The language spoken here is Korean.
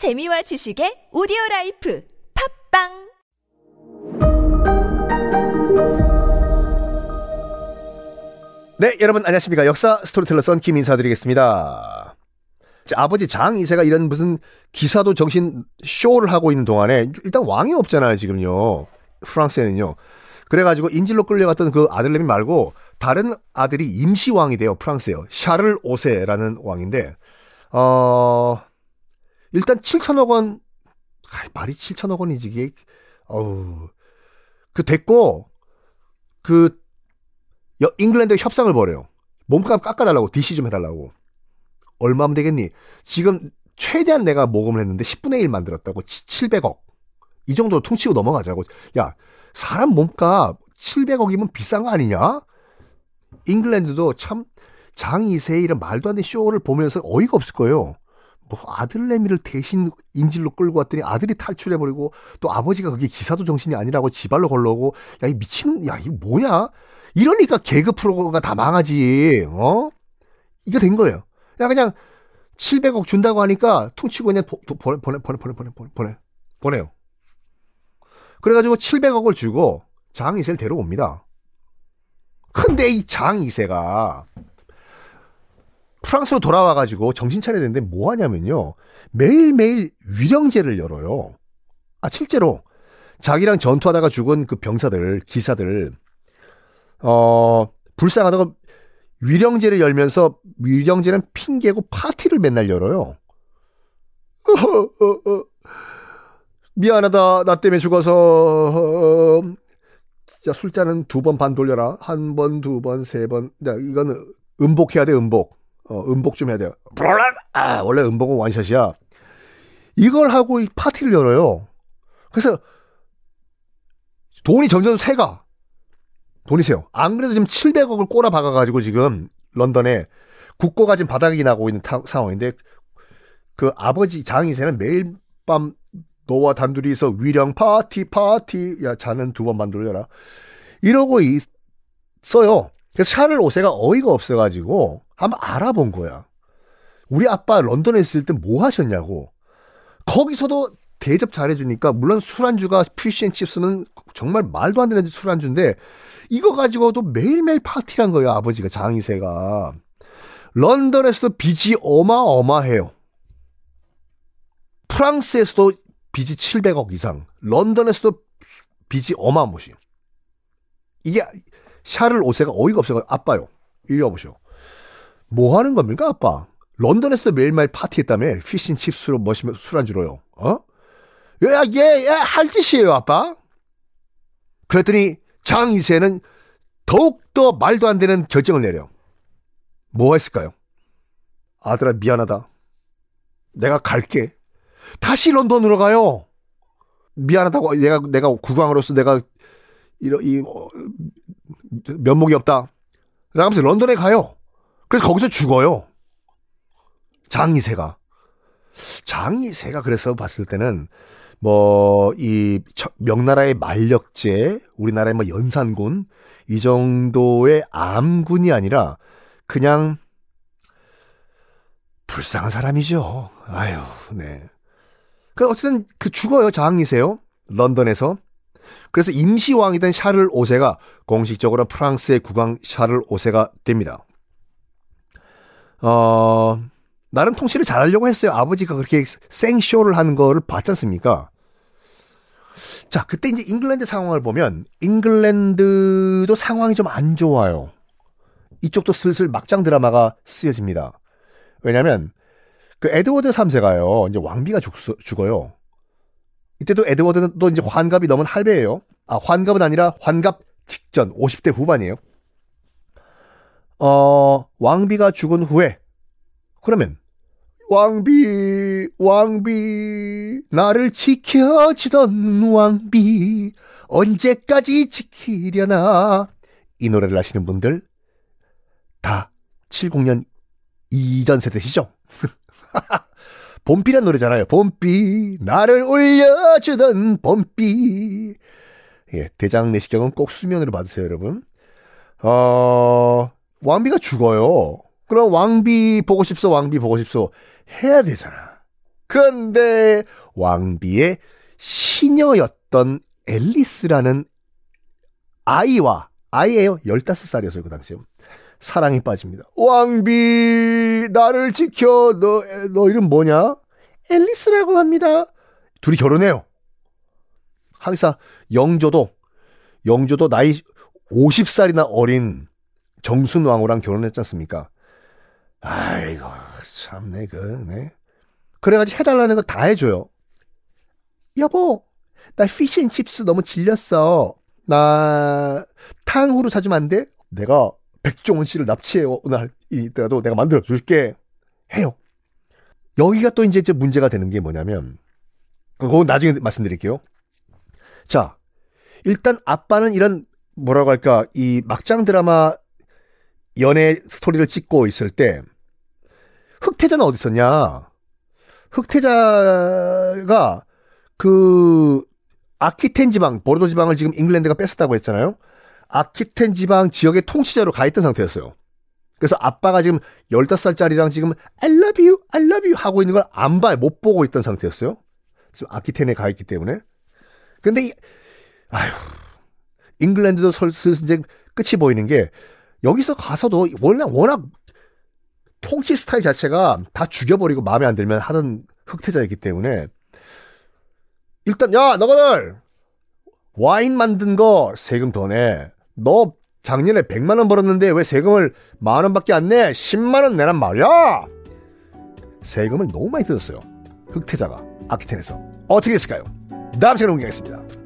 재미와 지식의 오디오 라이프 팟빵 네, 여러분 안녕하십니까. 역사 스토리텔러 썬킴 인사드리겠습니다. 자, 아버지 장 이세가 이런 무슨 기사도 정신 쇼를 하고 있는 동안에 일단 왕이 없잖아요, 지금요. 프랑스에는요. 그래 가지고 인질로 끌려갔던 그 아들내미 말고 다른 아들이 임시왕이 돼요, 프랑스에요. 샤를 오세라는 왕인데, 어, 일단 7천억 원, 아, 말이 7천억 원이지, 이게, 어우, 그 됐고, 그 여- 잉글랜드 협상을 벌여요. 몸값 깎아달라고 DC 좀 해달라고. 얼마면 되겠니? 지금 최대한 내가 모금을 했는데 10분의 1 만들었다고 700억. 이 정도 퉁치고 넘어가자고. 야 사람 몸값 700억이면 비싼 거 아니냐? 잉글랜드도 참 장이세 이런 말도 안 되는 쇼를 보면서 어이가 없을 거예요. 뭐 아들내미를 대신 인질로 끌고 왔더니 아들이 탈출해버리고 또 아버지가 그게 기사도 정신이 아니라고 지발로 걸러오고 야 이 미친 야 이거 뭐냐? 이러니까 개그 프로그램가 다 망하지 어? 이거 된 거예요. 야 그냥 700억 준다고 하니까 퉁치고 그냥 보, 보, 보내 보내 보내 보내 보내 보내 보내요. 그래가지고 700억을 주고 장이세를 데려옵니다. 근데 이 장이세가 프랑스로 돌아와가지고 정신 차려야 되는데 뭐 하냐면요. 매일매일 위령제를 열어요. 아, 실제로 자기랑 전투하다가 죽은 그 병사들, 기사들, 어, 불쌍하다고 위령제를 열면서 위령제는 핑계고 파티를 맨날 열어요. 미안하다. 나 때문에 죽어서, 어, 진짜 술잔은 두번 반 돌려라. 한 번, 두 번, 세 번. 야, 이거는 음복해야 돼, 음복. 어, 음복 좀 해야 돼요. 아, 원래 음복은 원샷이야. 이걸 하고 이 파티를 열어요. 그래서 돈이 점점 새가. 돈이 새요. 안 그래도 지금 700억을 꼬라 박아가지고 지금 런던에 국고가 지금 바닥이 나고 있는 타- 상황인데 그 아버지 장이세는 매일 밤 너와 단둘이서 위령 파티 파티 야 자는 두 번 만들려라 이러고 있어요. 그래서 샤를 오세가 어이가 없어가지고 한번 알아본 거야. 우리 아빠 런던에 있을 때 뭐 하셨냐고. 거기서도 대접 잘해주니까 물론 술안주가 피쉬앤칩스는 정말 말도 안 되는 술안주인데 이거 가지고도 매일매일 파티한 거예요 아버지가 장이세가 런던에서도 빚이 어마어마해요 프랑스에서도 빚이 700억 이상 런던에서도 빚이 어마무시 이게 샤를 오세가 어이가 없어서 아빠요 이리 와보시오 뭐 하는 겁니까 아빠 런던에서도 매일매일 파티했다며 피쉬앤칩스로 머시면 술안주로요 어? 야, 얘, 얘, 할 짓이에요, 아빠. 그랬더니 장 2세는 더욱더 말도 안 되는 결정을 내려. 뭐 했을까요? 아들아, 미안하다. 내가 갈게. 다시 런던으로 가요. 미안하다고, 내가, 내가 국왕으로서 내가, 이런, 이, 어, 면목이 없다. 라면서 런던에 가요. 그래서 거기서 죽어요. 장 2세가. 장 2세가 그래서 봤을 때는 뭐, 이, 저- 명나라의 만력제, 우리나라의 뭐 연산군, 이 정도의 암군이 아니라, 그냥, 불쌍한 사람이죠. 아유, 네. 그, 어쨌든, 그 죽어요, 장이세요. 런던에서. 그래서 임시왕이던 샤를 5세가 공식적으로 프랑스의 국왕 샤를 5세가 됩니다. 어, 나름 통치를 잘하려고 했어요. 아버지가 그렇게 생쇼를 하는 거를 봤지 않습니까? 자, 그때 이제 잉글랜드 상황을 보면 잉글랜드도 상황이 좀 안 좋아요. 이쪽도 슬슬 막장 드라마가 쓰여집니다. 왜냐면 그 에드워드 3세가요. 이제 왕비가 죽, 죽어요. 이때도 에드워드는 또 이제 환갑이 넘은 할배예요. 아, 환갑은 아니라 환갑 직전 50대 후반이에요. 어, 왕비가 죽은 후에 그러면 왕비 왕비 나를 지켜주던 왕비 언제까지 지키려나 이 노래를 아시는 분들 다 70년 이전 세대시죠? 봄비란 노래잖아요. 봄비 나를 올려주던 봄비 예, 대장 내시경은 꼭 수면으로 받으세요, 여러분. 어, 왕비가 죽어요. 그럼 왕비 보고 싶소, 왕비 보고 싶소 해야 되잖아. 그런데 왕비의 시녀였던 앨리스라는 아이와 아이예요. 15살이었어요, 그 당시에. 사랑에 빠집니다. 왕비, 나를 지켜. 너, 너 이름 뭐냐? 앨리스라고 합니다. 둘이 결혼해요. 항상 영조도, 영조도 나이 50살이나 어린 정순 왕후랑 결혼했지 않습니까? 아이고, 그, 네. 그래가지고 해달라는 거 다 해줘요. 여보, 나 피쉬앤칩스 너무 질렸어. 나 탕후루 사주면 안 돼? 내가 백종원 씨를 납치해 오늘 이때라도 내가 만들어 줄게. 해요. 여기가 또 이제 문제가 되는 게 뭐냐면 그거 나중에 말씀드릴게요. 자, 일단 아빠는 이런 뭐라고 할까 이 막장 드라마 연애 스토리를 찍고 있을 때 흑태자는 어디 있었냐? 흑태자가 그 아키텐 지방, 보르도 지방을 지금 잉글랜드가 뺐었다고 했잖아요. 아키텐 지방 지역의 통치자로 가 있던 상태였어요. 그래서 아빠가 지금 15살짜리랑 지금 I love you, I love you 하고 있는 걸 안 봐, 못 보고 있던 상태였어요. 지금 아키텐에 가 있기 때문에. 근데, 이, 아휴, 잉글랜드도 슬슬 이제 끝이 보이는 게 여기서 가서도 워낙, 워낙 통치 스타일 자체가 다 죽여버리고 마음에 안 들면 하던 흑태자이기 때문에 일단 야 너희들 와인 만든 거 세금 더 내. 너 작년에 100만 원 벌었는데 왜 세금을 만 원밖에 안 내? 10만 원 내란 말이야. 세금을 너무 많이 뜯었어요. 흑태자가 아키텐에서 어떻게 됐을까요? 다음 시간에 공개하겠습니다.